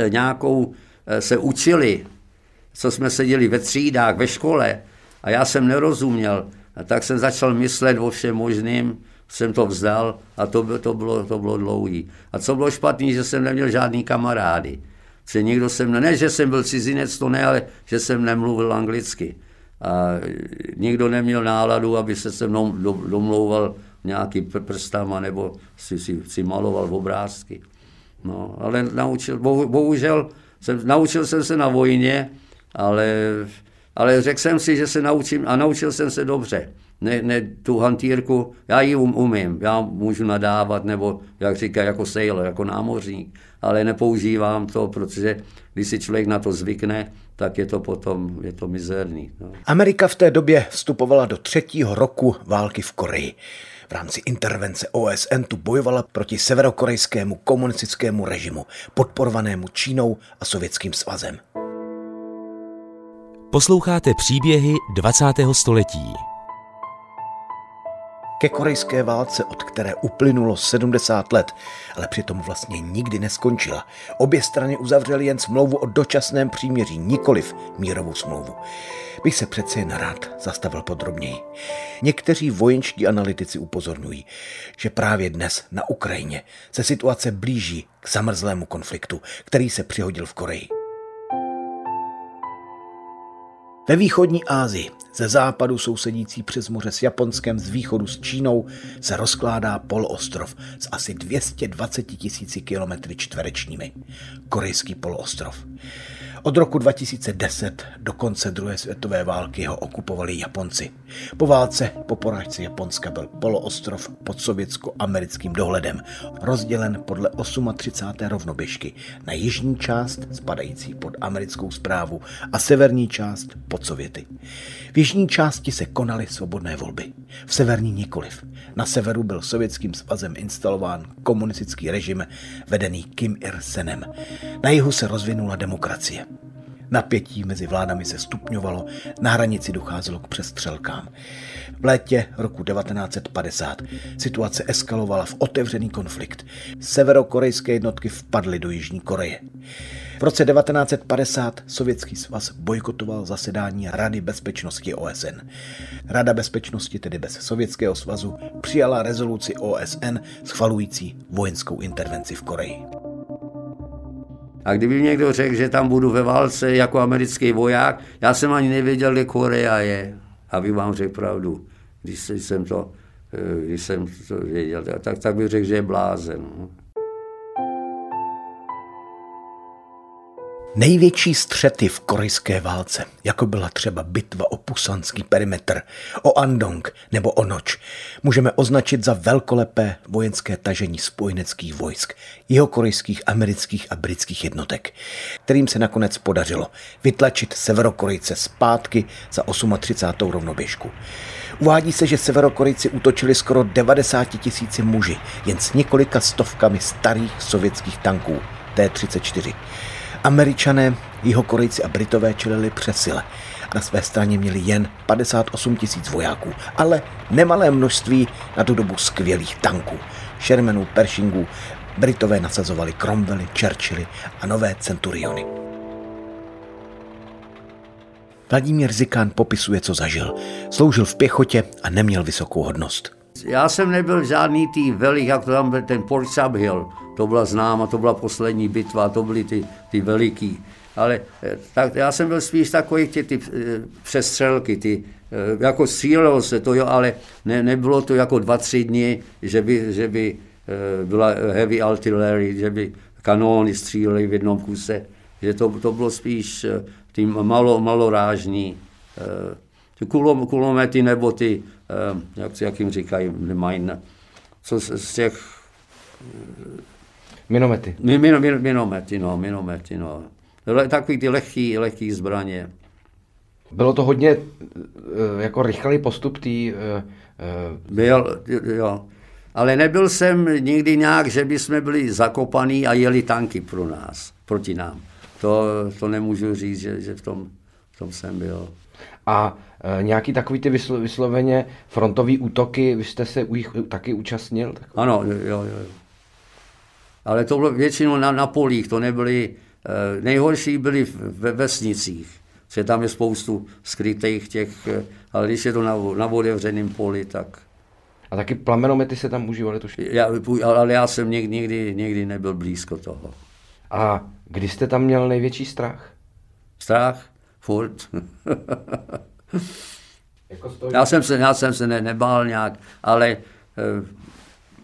nějakou Eh, se učili, co jsme seděli ve třídách, ve škole, a já jsem nerozuměl, a tak jsem začal myslet o všem možným, jsem to vzdal a to, bylo, to, bylo, to bylo dlouhý. A co bylo špatný, že jsem neměl žádný kamarády. Že nikdo jsem, ne, že jsem byl cizinec, to ne, ale že jsem nemluvil anglicky. A nikdo neměl náladu, aby se se mnou domlouval nějaký prstama nebo si, si, si maloval obrázky. No, ale naučil, bohužel, jsem, naučil jsem se na vojně, ale, ale řekl jsem si, že se naučím a naučil jsem se dobře. Ne, ne tu hantýrku, já ji um, umím, já můžu nadávat, nebo jak říká, jako sailor, jako námořník, ale nepoužívám to, protože když si člověk na to zvykne, tak je to potom je to mizerný. No. Amerika v té době vstupovala do třetího roku války v Koreji. V rámci intervence OSN tu bojovala proti severokorejskému komunistickému režimu, podporovanému Čínou a Sovětským svazem. Posloucháte příběhy 20. století. Ke korejské válce, od které uplynulo 70 let, ale přitom vlastně nikdy neskončila. Obě strany uzavřely jen smlouvu o dočasném příměří, nikoliv mírovou smlouvu bych se přece jen rád zastavil podrobněji. Někteří vojenští analytici upozorňují, že právě dnes na Ukrajině se situace blíží k zamrzlému konfliktu, který se přihodil v Koreji. Ve východní Asii, ze západu sousedící přes moře s Japonskem, z východu s Čínou, se rozkládá poloostrov s asi 220 tisíci kilometry čtverečními. Korejský poloostrov. Od roku 2010 do konce druhé světové války ho okupovali Japonci. Po válce po porážce Japonska byl poloostrov pod sovětsko-americkým dohledem, rozdělen podle 38. rovnoběžky na jižní část spadající pod americkou zprávu a severní část pod Sověty. V jižní části se konaly svobodné volby, v severní nikoliv. Na severu byl sovětským svazem instalován komunistický režim vedený Kim Ir-senem. Na jihu se rozvinula demokracie. Napětí mezi vládami se stupňovalo, na hranici docházelo k přestřelkám. V létě roku 1950 situace eskalovala v otevřený konflikt. Severokorejské jednotky vpadly do Jižní Koreje. V roce 1950 Sovětský svaz bojkotoval zasedání Rady bezpečnosti OSN. Rada bezpečnosti, tedy bez Sovětského svazu, přijala rezoluci OSN schvalující vojenskou intervenci v Koreji. A kdyby někdo řekl, že tam budu ve válce jako americký voják, já jsem ani nevěděl, kde Korea je, aby vám řekl pravdu. Když jsem to, eh, když jsem to věděl, tak, tak bych řekl, že je blázen. Největší střety v korejské válce, jako byla třeba bitva o pusanský perimetr, o Andong nebo o Noč, můžeme označit za velkolepé vojenské tažení spojeneckých vojsk, jeho korejských, amerických a britských jednotek, kterým se nakonec podařilo vytlačit Severokorejce zpátky za 38. rovnoběžku. Uvádí se, že Severokorejci útočili skoro 90 tisíci muži, jen s několika stovkami starých sovětských tanků T-34. Američané, Jihokorejci a Britové čelili přesile. Na své straně měli jen 58 tisíc vojáků, ale nemalé množství na tu dobu skvělých tanků. Shermanů, Pershingů, Britové nasazovali Cromwelly, Churchilly a nové Centuriony. Vladimír Zikán popisuje, co zažil. Sloužil v pěchotě a neměl vysokou hodnost. Já jsem nebyl žádný tý velik, jak to tam byl ten Port Sub Hill. To byla známa, to byla poslední bitva, to byly ty, ty veliký. Ale eh, tak, já jsem byl spíš takový ty, ty eh, přestřelky, ty, eh, jako střílelo se to, jo, ale ne, nebylo to jako dva, tři dny, že by, že by byla heavy artillery, že by kanóny střílely v jednom kuse. Že to, to bylo spíš tím malo, malorážní ty kulom, kulomety nebo ty, jak, jak jim říkají, nemají, co z, z těch Minomety. Min, min, min, minomety, no, minomety, no. Takový ty lehký, lehký zbraně. Bylo to hodně eh, jako rychlý postup tý... Uh, Byl, jo. Ale nebyl jsem nikdy nějak, že by jsme byli zakopaní a jeli tanky pro nás, proti nám. To, to nemůžu říct, že, že v, tom, v tom jsem byl. A e, nějaký takový ty vyslo, vysloveně frontový útoky, vy jste se u jich taky účastnil? Takový? Ano, jo, jo. Ale to bylo většinou na, na polích, to nebyly, eh, nejhorší byly ve vesnicích, že tam je spoustu skrytých těch, eh, ale když je to na, na otevřeném poli, tak... A taky plamenomety se tam užívaly tuším? Já, ale já jsem někdy, někdy, někdy nebyl blízko toho. A kdy jste tam měl největší strach? Strach? Furt. jako já jsem se, já jsem se ne, nebál nějak, ale eh,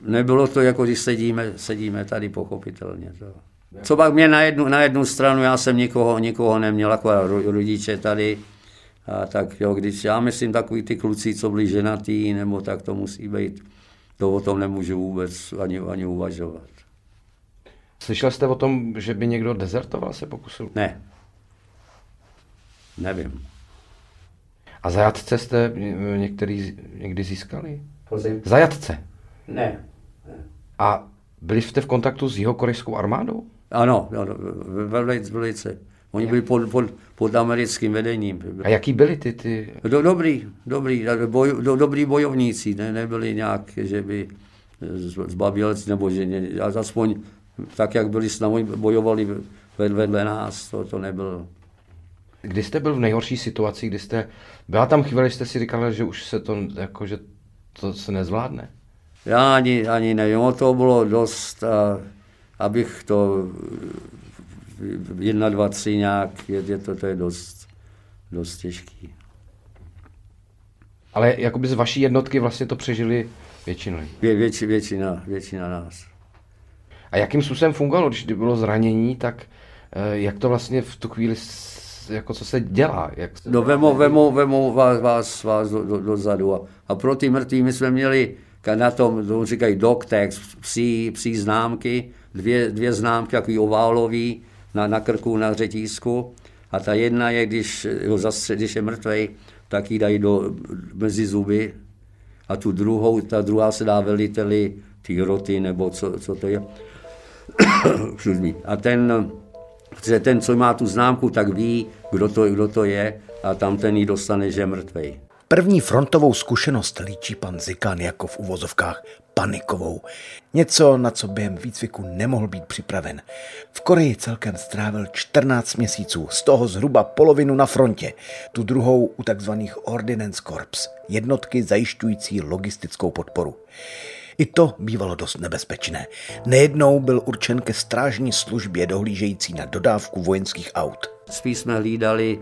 nebylo to jako když sedíme, sedíme tady pochopitelně. To. Co pak mě na jednu, na jednu stranu, já jsem nikoho, nikoho neměl, jako rodiče tady, a tak jo, když já myslím takový ty kluci, co byli ženatý, nebo tak to musí být, to o tom nemůžu vůbec ani, ani uvažovat. Slyšel jste o tom, že by někdo dezertoval, se pokusil? Ne. Nevím. A zajatce jste některý někdy získali? Prosím? Zajatce? Ne. A byli jste v kontaktu s jeho korejskou armádou? Ano, ano velice, velice. Oni byli pod, pod, pod americkým vedením. A jaký byli ty? ty... Do, dobrý, dobrý, boj, do, dobrý bojovníci, ne, nebyli nějak, že by zbabělci, nebo že ne, aspoň tak, jak byli s námi, bojovali vedle nás, to, to nebylo. Kdy jste byl v nejhorší situaci, kdy jste, byla tam chvíle, jste si říkal, že už se to, jako, že to se nezvládne? Já ani, ani nevím, o to bylo dost, a, abych to jedna, dva, tři nějak, je, je to, to je dost, dost těžký. Ale jakoby z vaší jednotky vlastně to přežili většinou. Vě, věč, většina, většina nás. A jakým způsobem fungovalo, když bylo zranění, tak eh, jak to vlastně v tu chvíli, jako co se dělá? Jak se... No vemu, vemu, vemu vás, vás, vás do, do, dozadu a, a pro ty mrtví my jsme měli na tom, to říkají text, psí, psí známky, dvě, dvě známky, takový oválový, na, na krku, na řetízku. A ta jedna je, když, ho zastře, když je mrtvej, tak ji dají do, mezi zuby. A tu druhou, ta druhá se dá veliteli ty roty, nebo co, co to je. a ten, ten, co má tu známku, tak ví, kdo to, kdo to je a tam ten ji dostane, že je mrtvej. První frontovou zkušenost líčí pan Zikan jako v uvozovkách panikovou. Něco, na co během výcviku nemohl být připraven. V Koreji celkem strávil 14 měsíců, z toho zhruba polovinu na frontě, tu druhou u takzvaných Ordinance Corps, jednotky zajišťující logistickou podporu. I to bývalo dost nebezpečné. Nejednou byl určen ke strážní službě dohlížející na dodávku vojenských aut. Spíš jsme hlídali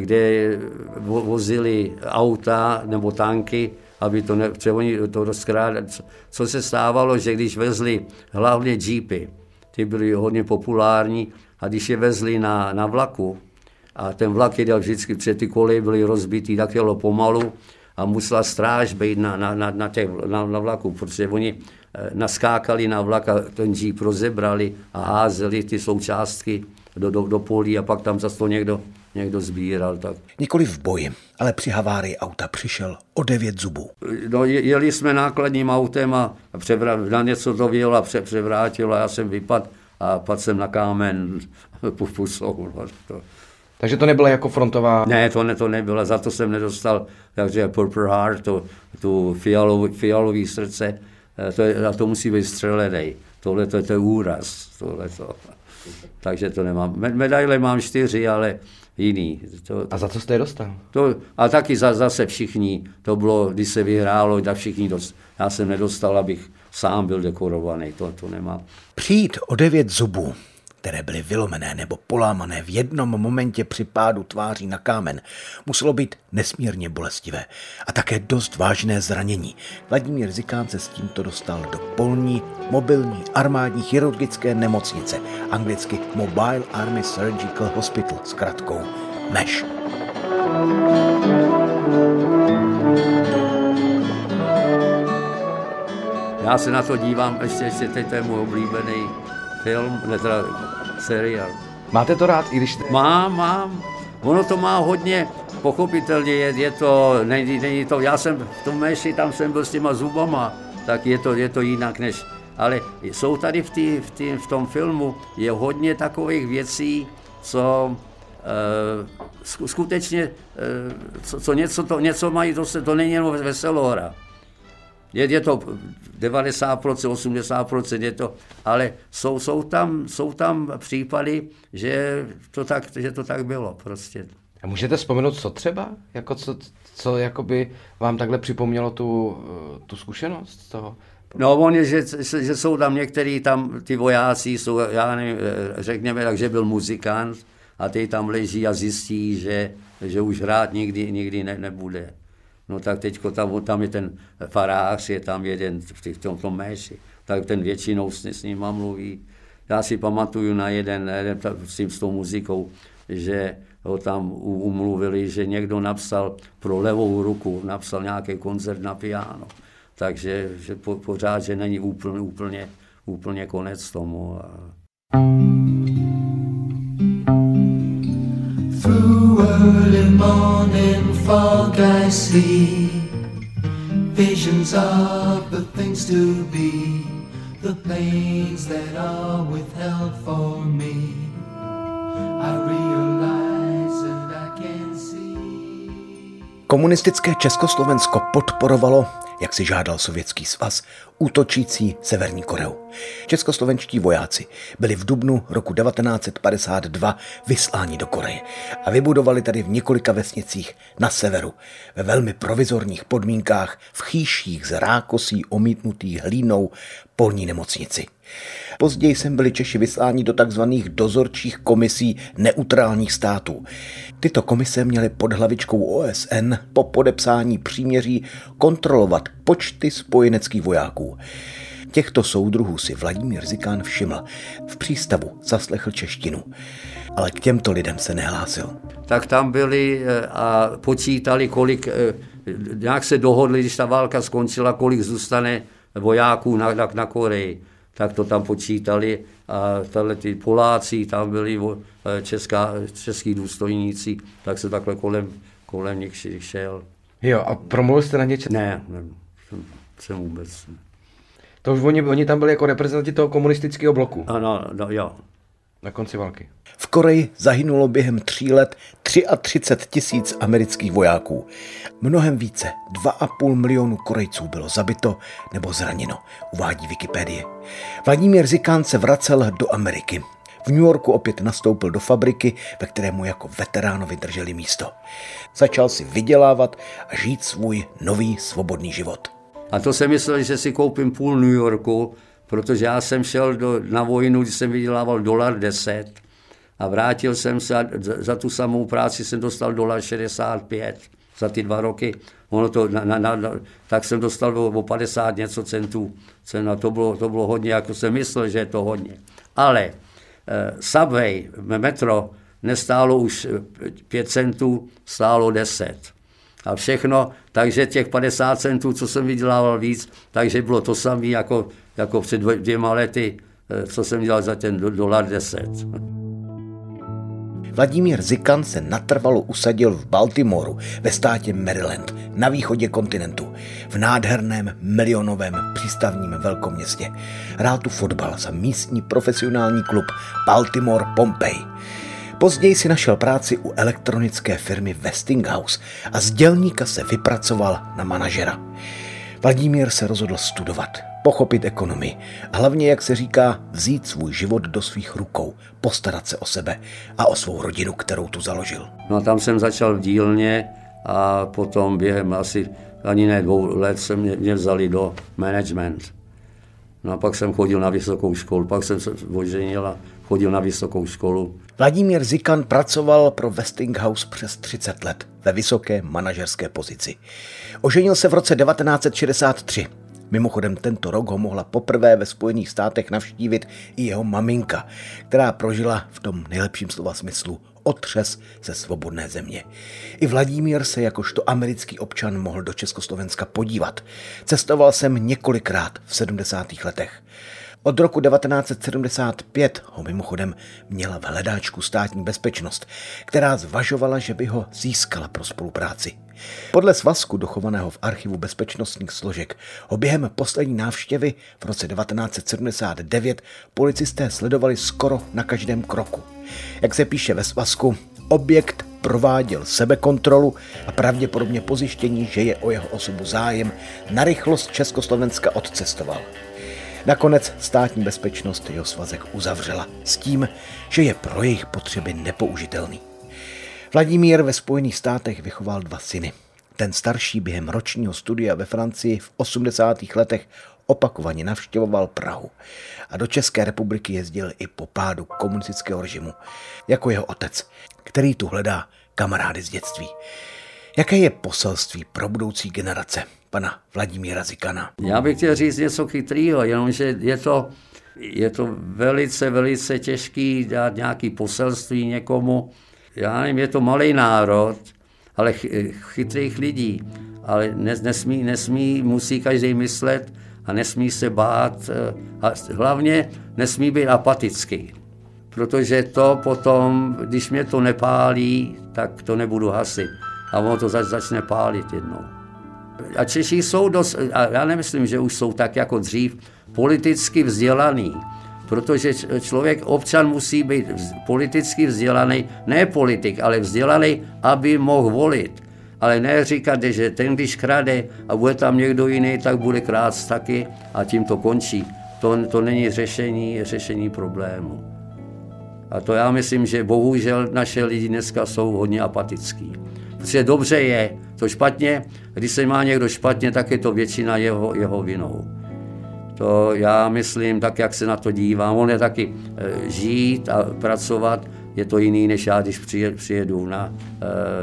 kde vozili auta nebo tanky, aby to, ne, oni to rozkrádali. Co se stávalo, že když vezli hlavně jeepy, ty byly hodně populární, a když je vezli na, na vlaku, a ten vlak jel vždycky, protože ty koleje byly rozbitý, tak jelo pomalu a musela stráž být na, na, na, na, těch, na, na vlaku, protože oni eh, naskákali na vlak a ten jeep rozebrali a házeli ty součástky do, do, do polí a pak tam zase to někdo, někdo sbíral. Tak. Nikoli v boji, ale při havárii auta přišel o devět zubů. No, jeli jsme nákladním autem a převra, na něco to vyjelo a pře, převrátilo a já jsem vypadl a padl jsem na kámen pusou. No, to. Takže to nebyla jako frontová... Ne, to, ne, to nebylo, za to jsem nedostal, takže Purple Heart, to, tu fialový, fialový srdce, eh, to je, a to musí být střelený. Tohle to, to je úraz. Tohle to. Takže to nemám. Medaile mám čtyři, ale jiný. To, a za co jste je dostal? To, a taky za, zase všichni. To bylo, když se vyhrálo, tak všichni dost, Já jsem nedostal, abych sám byl dekorovaný. To, to nemám. Přijít o devět zubů které byly vylomené nebo polámané v jednom momentě při pádu tváří na kámen, muselo být nesmírně bolestivé a také dost vážné zranění. Vladimír Zikán se s tímto dostal do polní mobilní armádní chirurgické nemocnice, anglicky Mobile Army Surgical Hospital s kratkou MESH. Já se na to dívám, ještě, ještě teď to je můj oblíbený film, ne teda seriál. Máte to rád, i když... Mám, mám. Ono to má hodně, pochopitelně je, je to, není, není to, já jsem v tom meši, tam jsem byl s těma zubama, tak je to, je to jinak než, ale jsou tady v, tý, v, tý, v tom filmu, je hodně takových věcí, co uh, skutečně, uh, co, co něco, to, něco mají, to, se, to není jenom veselohra. Je, je to 90%, 80% je to, ale jsou, jsou, tam, jsou tam případy, že to tak, že to tak bylo prostě. A můžete vzpomenout, co třeba? Jako co, co jakoby vám takhle připomnělo tu, tu zkušenost toho? No, on je, že, že jsou tam některý tam, ty vojáci jsou, já nevím, řekněme tak, že byl muzikant a ty tam leží a zjistí, že, že už hrát nikdy, nikdy ne, nebude. No tak teď tam, tam je ten farář, je tam jeden v, tom, tom méši, tak ten většinou s, s ním mluví. Já si pamatuju na jeden, jeden s, tím, s tou muzikou, že ho tam umluvili, že někdo napsal pro levou ruku, napsal nějaký koncert na piano. Takže že po, pořád, že není úplně, úplně, úplně konec tomu. A... early morning fog I see Visions of the things to be The pains that are withheld for me. I realize Komunistické Československo podporovalo jak si žádal Sovětský svaz, útočící Severní Koreu. Českoslovenští vojáci byli v dubnu roku 1952 vysláni do Koreje a vybudovali tady v několika vesnicích na severu ve velmi provizorních podmínkách v chýších z rákosí omítnutých hlínou polní nemocnici. Později sem byli Češi vysláni do takzvaných dozorčích komisí neutrálních států. Tyto komise měly pod hlavičkou OSN po podepsání příměří kontrolovat počty spojeneckých vojáků. Těchto soudruhů si Vladimír Zikán všiml. V přístavu zaslechl češtinu. Ale k těmto lidem se nehlásil. Tak tam byli eh, a počítali, kolik, eh, nějak se dohodli, když ta válka skončila, kolik zůstane vojáků na, na, na Koreji tak to tam počítali a tahle ty Poláci, tam byli e, česká, český důstojníci, tak se takhle kolem, kolem nich šel. Jo, a promluvil jste na něčem? Ne, ne jsem, jsem vůbec. To už oni, oni tam byli jako reprezentanti toho komunistického bloku? Ano, no, jo. Na konci války. V Koreji zahynulo během tří let 33 tisíc amerických vojáků. Mnohem více, 2,5 milionu Korejců bylo zabito nebo zraněno, uvádí Wikipedie. Vladimír Zikán se vracel do Ameriky. V New Yorku opět nastoupil do fabriky, ve které mu jako veteránovi drželi místo. Začal si vydělávat a žít svůj nový svobodný život. A to jsem myslel, že si koupím půl New Yorku, protože já jsem šel do, na vojnu, když jsem vydělával dolar 10 a vrátil jsem se a za tu samou práci jsem dostal dolar 65 za ty dva roky. Ono to, na, na, na, tak jsem dostal o, o 50 něco centů. Cena, to bylo, to bylo hodně, jako jsem myslel, že je to hodně. Ale Subway, metro, nestálo už 5 centů, stálo 10. A všechno, takže těch 50 centů, co jsem vydělával víc, takže bylo to samé jako, jako před dvěma lety, co jsem dělal za ten dolar 10. Vladimír Zikan se natrvalo usadil v Baltimoru ve státě Maryland na východě kontinentu v nádherném milionovém přístavním velkoměstě. Hrál tu fotbal za místní profesionální klub Baltimore Pompey. Později si našel práci u elektronické firmy Westinghouse a z dělníka se vypracoval na manažera. Vladimír se rozhodl studovat, pochopit ekonomii a hlavně, jak se říká, vzít svůj život do svých rukou, postarat se o sebe a o svou rodinu, kterou tu založil. No a tam jsem začal v dílně a potom během asi ani ne dvou let se mě, mě vzali do management. No a pak jsem chodil na vysokou školu, pak jsem se oženil a chodil na vysokou školu. Vladimír Zikan pracoval pro Westinghouse přes 30 let ve vysoké manažerské pozici. Oženil se v roce 1963. Mimochodem tento rok ho mohla poprvé ve Spojených státech navštívit i jeho maminka, která prožila v tom nejlepším slova smyslu otřes ze svobodné země. I Vladimír se jakožto americký občan mohl do Československa podívat. Cestoval jsem několikrát v 70. letech. Od roku 1975 ho mimochodem měla v hledáčku státní bezpečnost, která zvažovala, že by ho získala pro spolupráci. Podle svazku dochovaného v archivu bezpečnostních složek ho během poslední návštěvy v roce 1979 policisté sledovali skoro na každém kroku. Jak se píše ve svazku, objekt prováděl sebekontrolu a pravděpodobně po zjištění, že je o jeho osobu zájem, na rychlost Československa odcestoval. Nakonec státní bezpečnost jeho svazek uzavřela s tím, že je pro jejich potřeby nepoužitelný. Vladimír ve Spojených státech vychoval dva syny. Ten starší během ročního studia ve Francii v 80. letech opakovaně navštěvoval Prahu a do České republiky jezdil i po pádu komunistického režimu, jako jeho otec, který tu hledá kamarády z dětství. Jaké je poselství pro budoucí generace pana Vladimíra Zikana? Já bych chtěl říct něco chytrýho, jenomže je to, je to velice, velice těžký dát nějaký poselství někomu. Já nevím, je to malý národ, ale chytrých lidí. Ale nesmí, nesmí, musí každý myslet a nesmí se bát. Eh, a hlavně nesmí být apatický. Protože to potom, když mě to nepálí, tak to nebudu hasit. A ono to zač, začne pálit jednou. A Češi jsou dost, a já nemyslím, že už jsou tak jako dřív, politicky vzdělaný. Protože člověk, občan musí být politicky vzdělaný, ne politik, ale vzdělaný, aby mohl volit. Ale ne říkat, že ten, když krade a bude tam někdo jiný, tak bude krát taky a tím to končí. To, to není řešení, řešení problému. A to já myslím, že bohužel naše lidi dneska jsou hodně apatický. Protože dobře je, to špatně, když se má někdo špatně, tak je to většina jeho, jeho vinou. To já myslím, tak jak se na to dívám, on je taky e, žít a pracovat, je to jiný, než já, když přijedu na,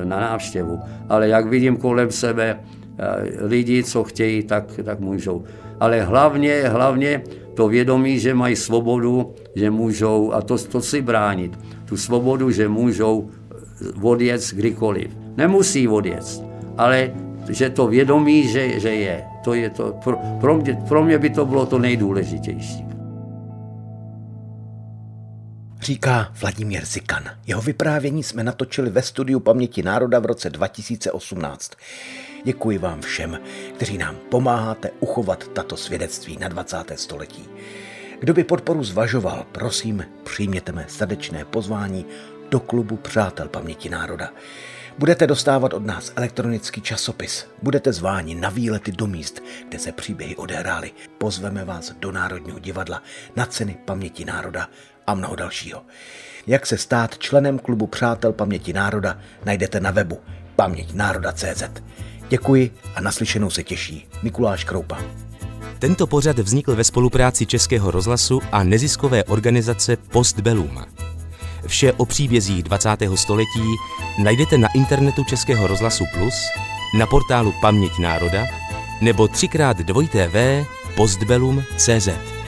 e, na návštěvu. Ale jak vidím kolem sebe e, lidi, co chtějí, tak, tak můžou. Ale hlavně, hlavně to vědomí, že mají svobodu, že můžou, a to, to si bránit, tu svobodu, že můžou odjet kdykoliv. Nemusí odjet, ale že to vědomí, že, že je. To je to, pro, pro, mě, pro mě by to bylo to nejdůležitější. Říká Vladimír Zikan. Jeho vyprávění jsme natočili ve studiu Paměti národa v roce 2018. Děkuji vám všem, kteří nám pomáháte uchovat tato svědectví na 20. století. Kdo by podporu zvažoval, prosím, přijměte mé srdečné pozvání do klubu Přátel paměti národa. Budete dostávat od nás elektronický časopis, budete zváni na výlety do míst, kde se příběhy odehrály. Pozveme vás do Národního divadla na ceny paměti národa a mnoho dalšího. Jak se stát členem klubu Přátel paměti národa, najdete na webu paměťnároda.cz. Děkuji a naslyšenou se těší Mikuláš Kroupa. Tento pořad vznikl ve spolupráci Českého rozhlasu a neziskové organizace Postbellum. Vše o příbězích 20. století najdete na internetu Českého rozhlasu Plus, na portálu Paměť národa nebo 3x2 postbellum.cz.